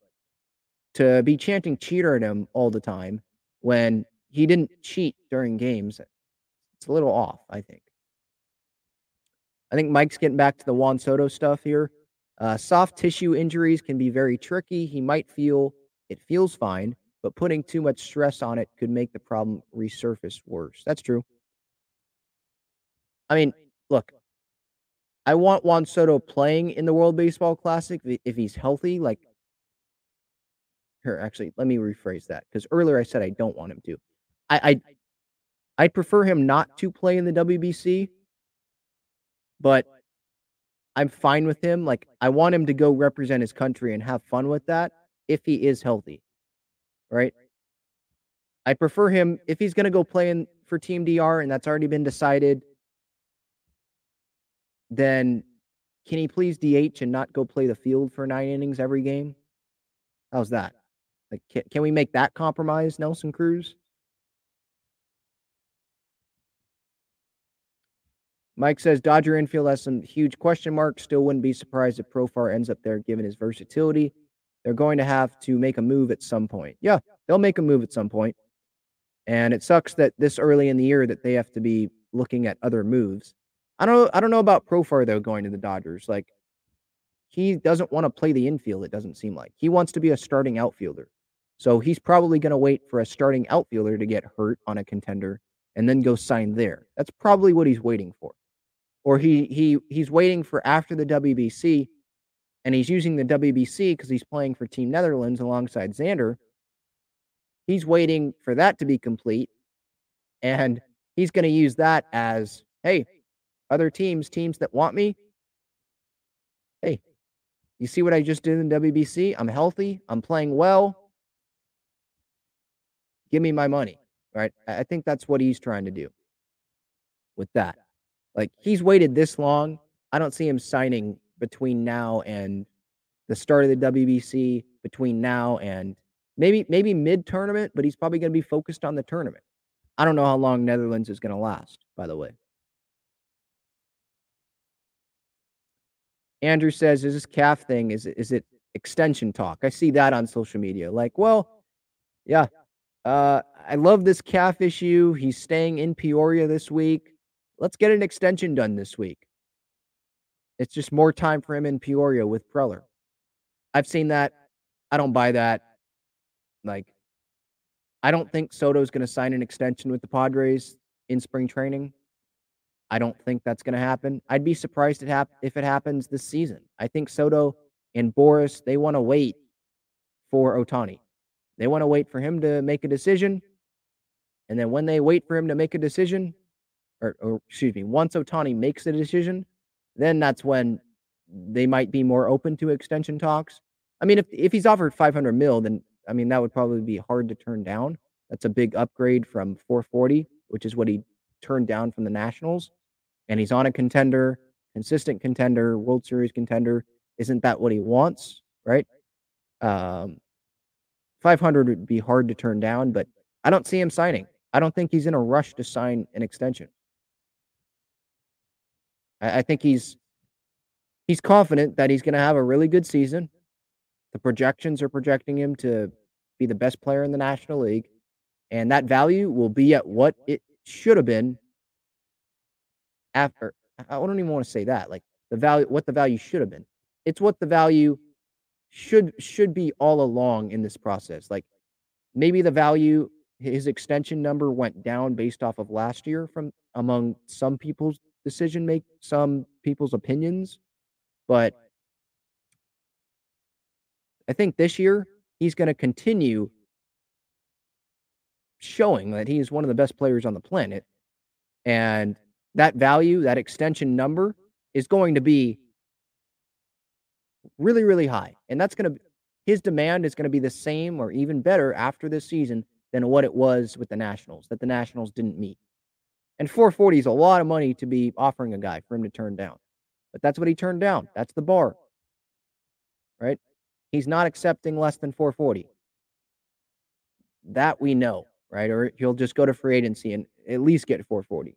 to be chanting cheater at him all the time when he didn't cheat during games, it's a little off, I think. I think Mike's getting back to the Juan Soto stuff here. Uh, soft tissue injuries can be very tricky. He might feel it feels fine, but putting too much stress on it could make the problem resurface worse. That's true. I mean, look, I want Juan Soto playing in the World Baseball Classic if he's healthy. Like, here, actually, let me rephrase that because earlier I said I don't want him to. I, I I'd prefer him not to play in the WBC but I'm fine with him. Like I want him to go represent his country and have fun with that if he is healthy. Right? I prefer him if he's going to go play in for Team DR and that's already been decided. Then can he please DH and not go play the field for nine innings every game? How's that? Like, can, can we make that compromise, Nelson Cruz? Mike says Dodger infield has some huge question marks. Still wouldn't be surprised if Profar ends up there given his versatility. They're going to have to make a move at some point. Yeah, they'll make a move at some point. And it sucks that this early in the year that they have to be looking at other moves. I don't I don't know about Profar though going to the Dodgers. Like he doesn't want to play the infield, it doesn't seem like. He wants to be a starting outfielder. So he's probably going to wait for a starting outfielder to get hurt on a contender and then go sign there. That's probably what he's waiting for or he he he's waiting for after the WBC and he's using the WBC because he's playing for Team Netherlands alongside Xander. He's waiting for that to be complete. And he's going to use that as hey, other teams, teams that want me, hey, you see what I just did in WBC? I'm healthy, I'm playing well. Give me my money. Right. I think that's what he's trying to do with that. Like he's waited this long. I don't see him signing between now and the start of the WBC, between now and maybe maybe mid tournament, but he's probably going to be focused on the tournament. I don't know how long Netherlands is going to last, by the way. Andrew says, "Is this calf thing? Is is it extension talk?" I see that on social media. Like, well, yeah, uh, I love this calf issue. He's staying in Peoria this week. Let's get an extension done this week. It's just more time for him in Peoria with Preller. I've seen that. I don't buy that. Like, I don't think Soto's going to sign an extension with the Padres in spring training. I don't think that's going to happen. I'd be surprised it hap- if it happens this season. I think Soto and Boras, they want to wait for Ohtani. They want to wait for him to make a decision. And then when they wait for him to make a decision, or, or excuse me, once Ohtani makes a decision, then that's when they might be more open to extension talks. I mean, if if he's offered 500 mil, then I mean that would probably be hard to turn down. That's a big upgrade from 440, which is what he turned down from the Nationals. And he's on a contender, consistent contender, World Series contender. Isn't that what he wants? Right? Um, 500 would be hard to turn down, but I don't see him signing. I don't think he's in a rush to sign an extension. I, I think he's he's confident that he's going to have a really good season. The projections are projecting him to be the best player in the National League, and that value will be at what it should have been after. I don't even want to say that. Like the value, what the value should have been. It's what the value should should be all along in this process. Like maybe the value his extension number went down based off of last year from among some people's decision make some people's opinions, but I think this year he's going to continue showing that he is one of the best players on the planet. And that value, that extension number, is going to be really, really high. And that's going to, his demand is going to be the same or even better after this season than what it was with the Nationals, that the Nationals didn't meet. And 440 is a lot of money to be offering a guy for him to turn down. But that's what he turned down. That's the bar. Right? He's not accepting less than 440. That we know, right? Or he'll just go to free agency and at least get 440.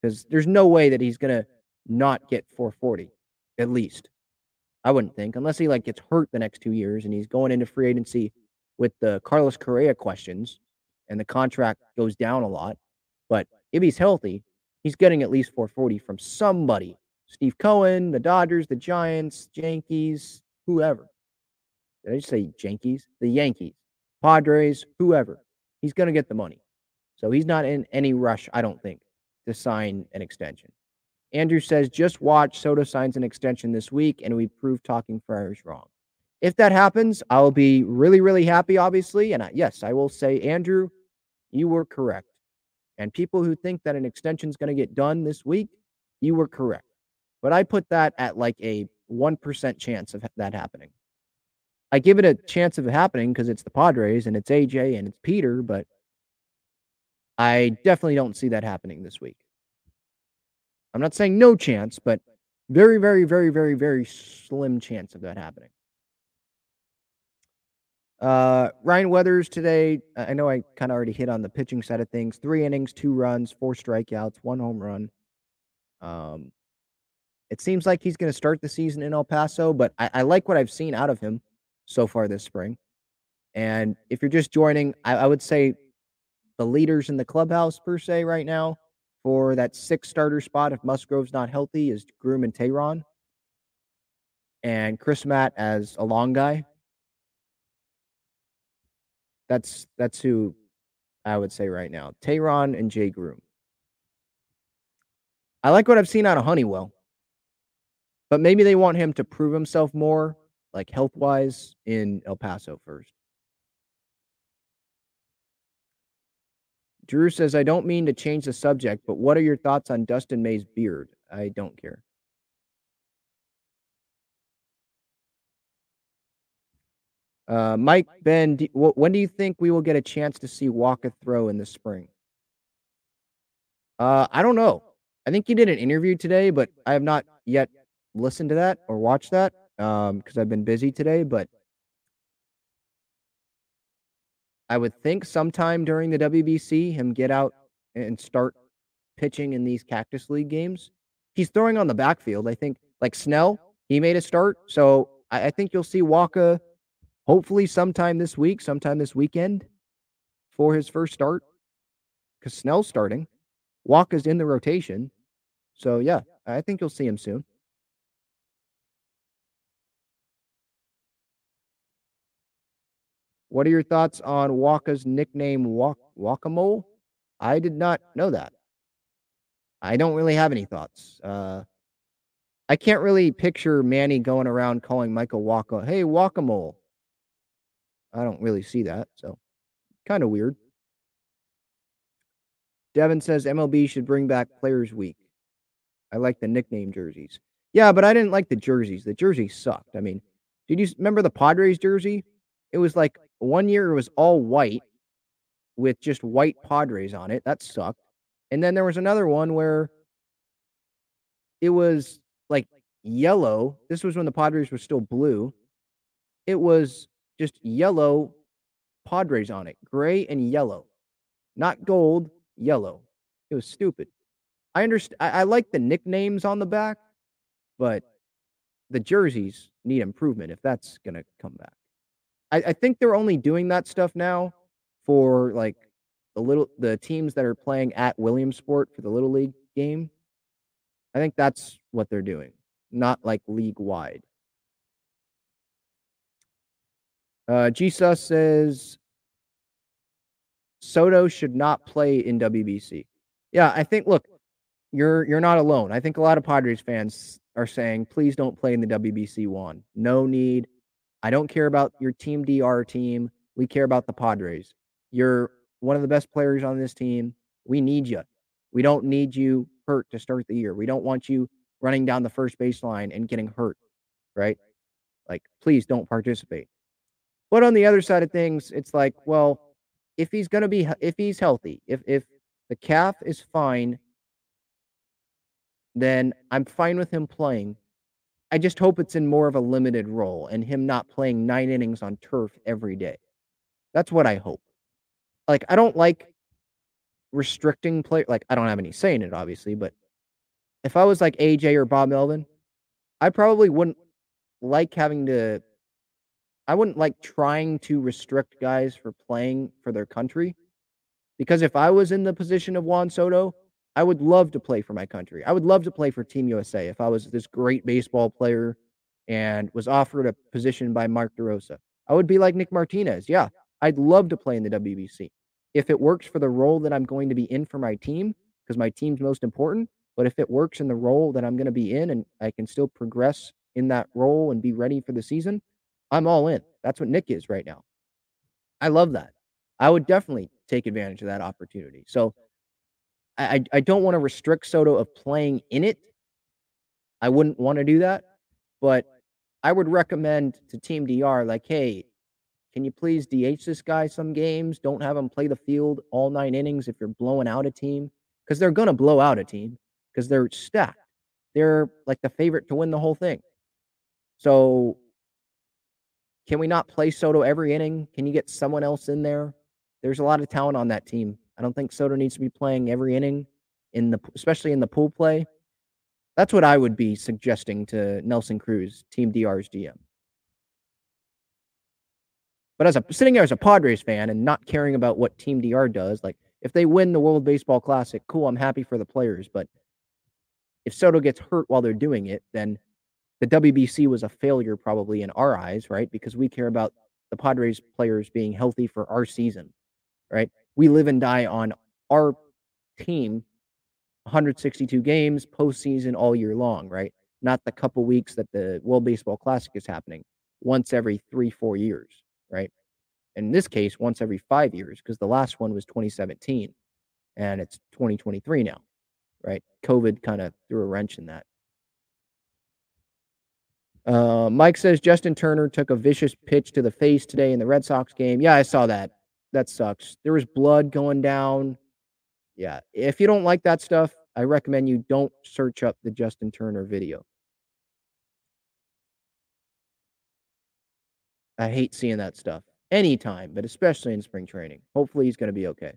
Because there's no way that he's gonna not get 440, at least. I wouldn't think, unless he like gets hurt the next two years and he's going into free agency with the Carlos Correa questions and the contract goes down a lot. But if he's healthy, he's getting at least 440 from somebody. Steve Cohen, the Dodgers, the Giants, Yankees, whoever. Did I just say Yankees? The Yankees, Padres, whoever. He's going to get the money. So he's not in any rush, I don't think, to sign an extension. Andrew says, just watch Soto signs an extension this week and we prove talking Friars wrong. If that happens, I'll be really, really happy, obviously. And I, yes, I will say, Andrew, you were correct. And people who think that an extension is going to get done this week, you were correct. But I put that at like a 1% chance of that happening. I give it a chance of it happening because it's the Padres and it's AJ and it's Peter, but I definitely don't see that happening this week. I'm not saying no chance, but very, very, very, very, very slim chance of that happening. Uh, Ryan Weathers today, I know I kind of already hit on the pitching side of things. Three innings, two runs, four strikeouts, one home run. Um, it seems like he's going to start the season in El Paso, but I, I, like what I've seen out of him so far this spring. And if you're just joining, I, I would say the leaders in the clubhouse per se right now for that six starter spot if Musgrove's not healthy is Groome and Teheran. And Chris Matt as a long guy. That's that's who I would say right now. Teheran and Jay Groome. I like what I've seen out of Honeywell. But maybe they want him to prove himself more, like health wise, in El Paso first. Drew says, I don't mean to change the subject, but what are your thoughts on Dustin May's beard? I don't care. Uh, Mike, Ben, do, when do you think we will get a chance to see Wacha throw in the spring? Uh, I don't know. I think he did an interview today, but I have not yet listened to that or watched that um, because I've been busy today. But I would think sometime during the WBC, him get out and start pitching in these Cactus League games. He's throwing on the backfield. I think, like Snell, he made a start. So I, I think you'll see Wacha hopefully sometime this week, sometime this weekend for his first start because Snell's starting. Wacha's in the rotation. So, yeah, I think you'll see him soon. What are your thoughts on Wacha's nickname, Walk Whack-A-Mole? I did not know that. I don't really have any thoughts. Uh, I can't really picture Manny going around calling Michael Wacha, hey, Whack-A-Mole. I don't really see that. So, kind of weird. Devin says MLB should bring back Players Week. I like the nickname jerseys. Yeah, but I didn't like the jerseys. The jerseys sucked. I mean, did you remember the Padres jersey? It was like one year it was all white with just white Padres on it. That sucked. And then there was another one where it was like yellow. This was when the Padres were still blue. It was just yellow Padres on it, gray and yellow, not gold, yellow. It was stupid. I understand. I, I like the nicknames on the back, but the jerseys need improvement if that's gonna come back. I, I think they're only doing that stuff now for like the little the teams that are playing at Williamsport for the little league game. I think that's what they're doing, not like league wide. Uh, says Soto should not play in WBC. Yeah, I think. Look, you're you're not alone. I think a lot of Padres fans are saying, please don't play in the WBC Juan. No need. I don't care about your team DR team. We care about the Padres. You're one of the best players on this team. We need you. We don't need you hurt to start the year. We don't want you running down the first baseline and getting hurt, right? Like, please don't participate. But on the other side of things, it's like, well, if he's going to be, if he's healthy, if, if the calf is fine, then I'm fine with him playing. I just hope it's in more of a limited role and him not playing nine innings on turf every day. That's what I hope. Like, I don't like restricting play. Like, I don't have any say in it, obviously, but if I was like AJ or Bob Melvin, I probably wouldn't like having to. I wouldn't like trying to restrict guys for playing for their country. Because if I was in the position of Juan Soto, I would love to play for my country. I would love to play for Team USA if I was this great baseball player and was offered a position by Mark DeRosa. I would be like Nick Martinez. Yeah, I'd love to play in the WBC. If it works for the role that I'm going to be in for my team, because my team's most important, but if it works in the role that I'm going to be in and I can still progress in that role and be ready for the season, I'm all in. That's what Nick is right now. I love that. I would definitely take advantage of that opportunity. So I, I don't want to restrict Soto of playing in it. I wouldn't want to do that, but I would recommend to Team DR, like, hey, can you please DH this guy some games? Don't have him play the field all nine innings if you're blowing out a team, because they're going to blow out a team because they're stacked. They're like the favorite to win the whole thing. So, can we not play Soto every inning? Can you get someone else in there? There's a lot of talent on that team. I don't think Soto needs to be playing every inning in the especially in the pool play. That's what I would be suggesting to Nelson Cruz, Team DR's GM. But as a sitting here as a Padres fan and not caring about what Team DR does, like if they win the World Baseball Classic, cool, I'm happy for the players. But if Soto gets hurt while they're doing it, then the WBC was a failure probably in our eyes, right? Because we care about the Padres players being healthy for our season, right? We live and die on our team 162 games postseason all year long, right? Not the couple weeks that the World Baseball Classic is happening once every three, four years, right? In this case, once every five years, because the last one was 2017 and it's 2023 now, right? COVID kind of threw a wrench in that. Uh, Mike says Justin Turner took a vicious pitch to the face today in the Red Sox game. Yeah, I saw that. That sucks. There was blood going down. Yeah, if you don't like that stuff, I recommend you don't search up the Justin Turner video. I hate seeing that stuff anytime, but especially in spring training. Hopefully, he's going to be okay.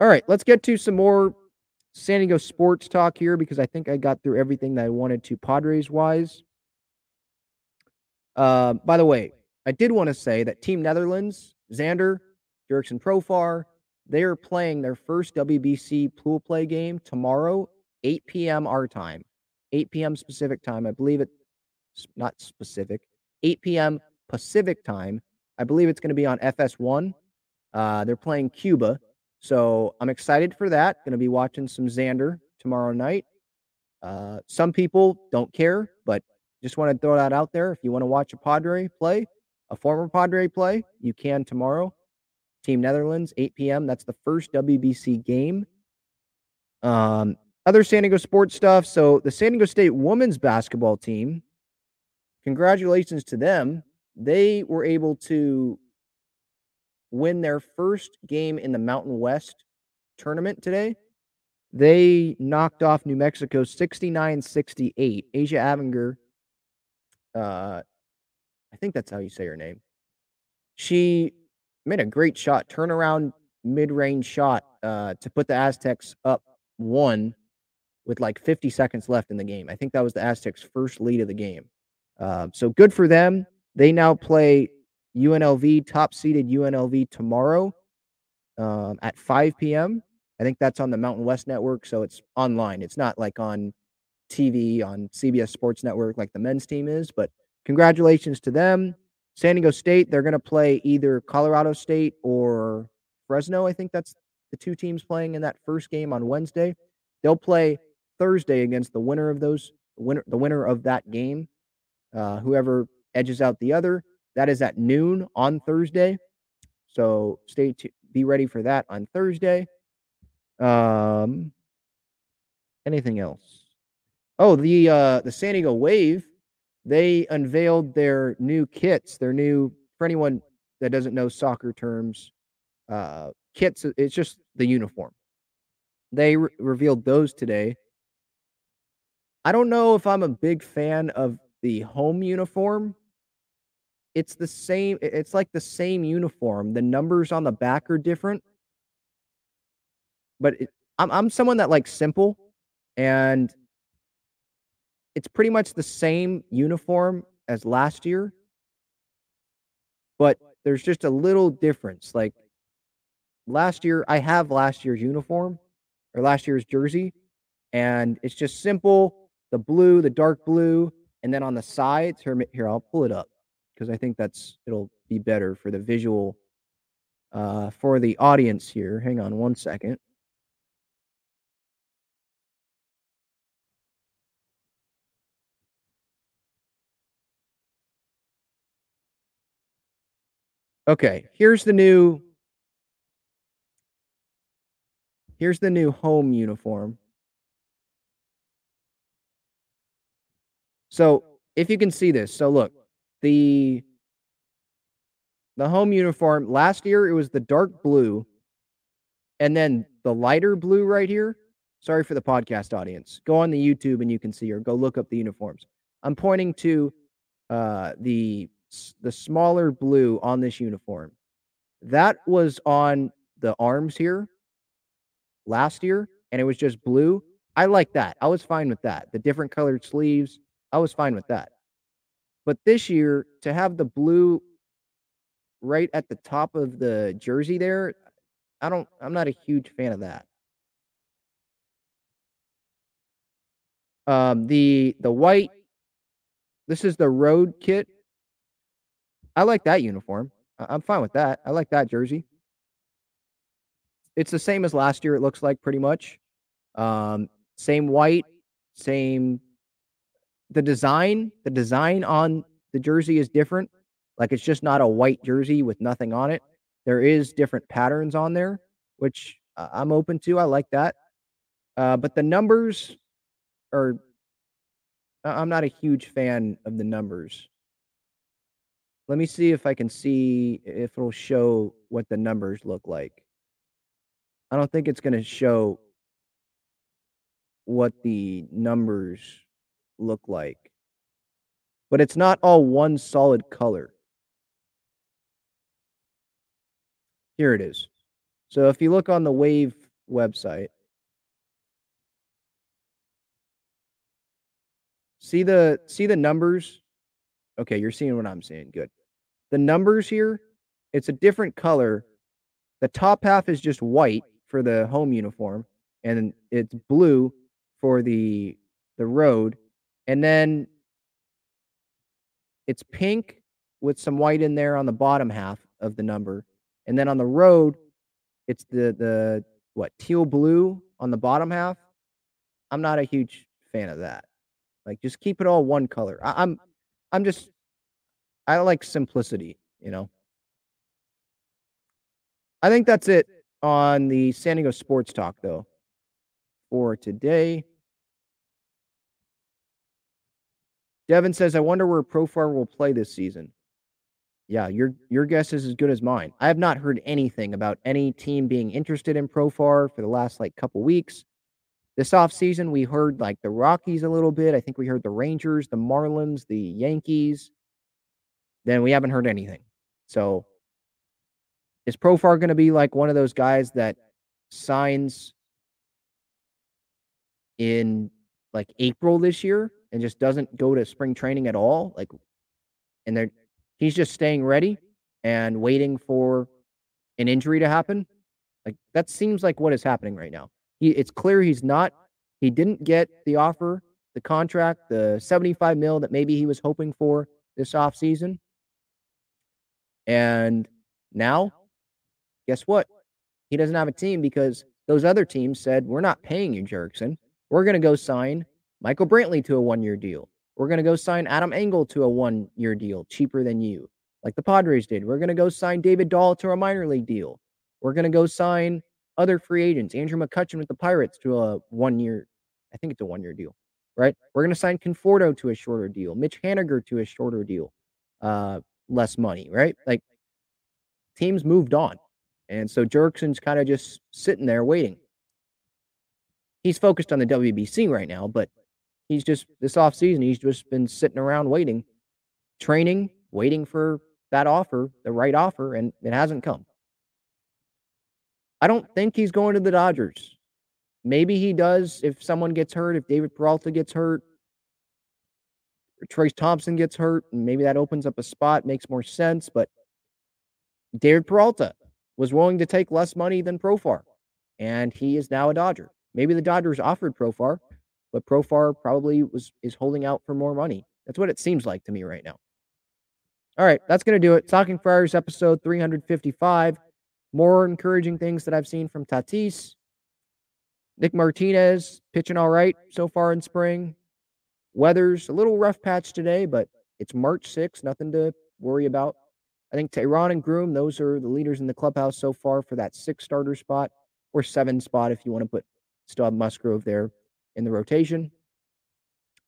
All right, let's get to some more San Diego sports talk here because I think I got through everything that I wanted to Padres wise. Uh, by the way, I did want to say that Team Netherlands, Xander, Jurickson Profar, they are playing their first WBC pool play game tomorrow, 8 p.m. our time, 8 p.m. specific time. I believe it's not specific, 8 p.m. Pacific time. I believe it's going to be on FS1. Uh, they're playing Cuba. So I'm excited for that. Going to be watching some Xander tomorrow night. Uh, some people don't care, but just want to throw that out there. If you want to watch a Padre play, a former Padre play, you can tomorrow. Team Netherlands, 8 p.m. That's the first WBC game. Um, other San Diego sports stuff. So the San Diego State women's basketball team, congratulations to them. They were able to win their first game in the Mountain West tournament today. They knocked off New Mexico 69 68. Asia Avinger, uh, I think that's how you say her name. She made a great shot, turnaround mid range shot uh, to put the Aztecs up one with like 50 seconds left in the game. I think that was the Aztecs' first lead of the game. Uh, so good for them. They now play UNLV, top seeded UNLV tomorrow um, at 5 p.m. I think that's on the Mountain West Network. So it's online. It's not like on TV on CBS Sports Network like the men's team is. But congratulations to them. San Diego State, they're going to play either Colorado State or Fresno. I think that's the two teams playing in that first game on Wednesday. They'll play Thursday against the winner of those winner the winner of that game. Uh, whoever edges out the other. That is at noon on Thursday. So stay to be ready for that on Thursday. Um anything else? Oh, the uh the San Diego Wave, they unveiled their new kits, their new for anyone that doesn't know soccer terms, uh kits, it's just the uniform. They re- revealed those today. I don't know if I'm a big fan of the home uniform. It's the same, it's like the same uniform. The numbers on the back are different. But it, I'm I'm someone that likes simple and it's pretty much the same uniform as last year. But there's just a little difference. Like last year, I have last year's uniform or last year's jersey, and it's just simple the blue, the dark blue, and then on the sides here, here I'll pull it up because I think that's it'll be better for the visual uh, for the audience here. Hang on one second. Okay, here's the new here's the new home uniform. So, if you can see this. So look, the the home uniform last year it was the dark blue and then the lighter blue right here. Sorry for the podcast audience. Go on the YouTube and you can see or go look up the uniforms. I'm pointing to uh the the smaller blue on this uniform. That was on the arms here last year and it was just blue. I like that. I was fine with that. The different colored sleeves, I was fine with that. But this year to have the blue right at the top of the jersey there, I don't I'm not a huge fan of that. Um the the white this is the road kit. I like that uniform. I'm fine with that. I like that jersey. It's the same as last year, it looks like pretty much. Um, same white, same the design, the design on the jersey is different. Like it's just not a white jersey with nothing on it. There is different patterns on there, which I'm open to. I like that. Uh, but the numbers are I'm not a huge fan of the numbers. Let me see if I can see if it'll show what the numbers look like. I don't think it's going to show what the numbers look like. But it's not all one solid color. Here it is. So if you look on the Wave website, see the see the numbers. Okay, you're seeing what I'm seeing. Good. The numbers here, it's a different color. The top half is just white for the home uniform, and it's blue for the the road, and then it's pink with some white in there on the bottom half of the number, and then on the road, it's the the what teal blue on the bottom half. I'm not a huge fan of that. Like, just keep it all one color. I, I'm I'm just I like simplicity, you know. I think that's it on the San Diego Sports Talk, though, for today. Devin says, "I wonder where Profar will play this season." Yeah, your your guess is as good as mine. I have not heard anything about any team being interested in Profar for the last like couple weeks. This offseason, we heard like the Rockies a little bit. I think we heard the Rangers, the Marlins, the Yankees. Then we haven't heard anything. So is Profar going to be like one of those guys that signs in like April this year and just doesn't go to spring training at all? Like, and they're he's just staying ready and waiting for an injury to happen. Like that seems like what is happening right now. He it's clear he's not he didn't get the offer, the contract, the 75 mil that maybe he was hoping for this offseason. And now, guess what? he doesn't have a team because those other teams said, We're not paying you, Jurickson. We're going to go sign Michael Brantley to a one year deal. We're going to go sign Adam Engel to a one year deal, cheaper than you, like the Padres did. We're going to go sign David Dahl to a minor league deal. We're going to go sign other free agents, Andrew McCutchen with the Pirates to a one year, I think it's a one year deal, right? We're going to sign Conforto to a shorter deal, Mitch Haniger to a shorter deal, uh, less money, right? Like teams moved on. And so Jurickson's kind of just sitting there waiting. He's focused on the WBC right now, but he's just this offseason, he's just been sitting around waiting, training, waiting for that offer, the right offer, and it hasn't come. I don't think he's going to the Dodgers. Maybe he does if someone gets hurt, if David Peralta gets hurt, or Trayce Thompson gets hurt, and maybe that opens up a spot, makes more sense. But David Peralta was willing to take less money than Profar, and he is now a Dodger. Maybe the Dodgers offered Profar, but Profar probably was is holding out for more money. That's what it seems like to me right now. All right, that's going to do it. Talking Friars episode 355. More encouraging things that I've seen from Tatis. Nick Martinez pitching all right so far in spring. Weather's a little rough patch today, but it's March 6th, nothing to worry about. I think Teheran and Groome, those are the leaders in the clubhouse so far for that six starter spot or seven spot if you want to put still have Musgrove there in the rotation.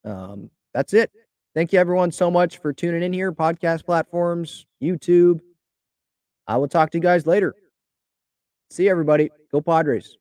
Um, that's it. Thank you everyone so much for tuning in here, podcast platforms, YouTube. I will talk to you guys later. See you, everybody. Go Padres.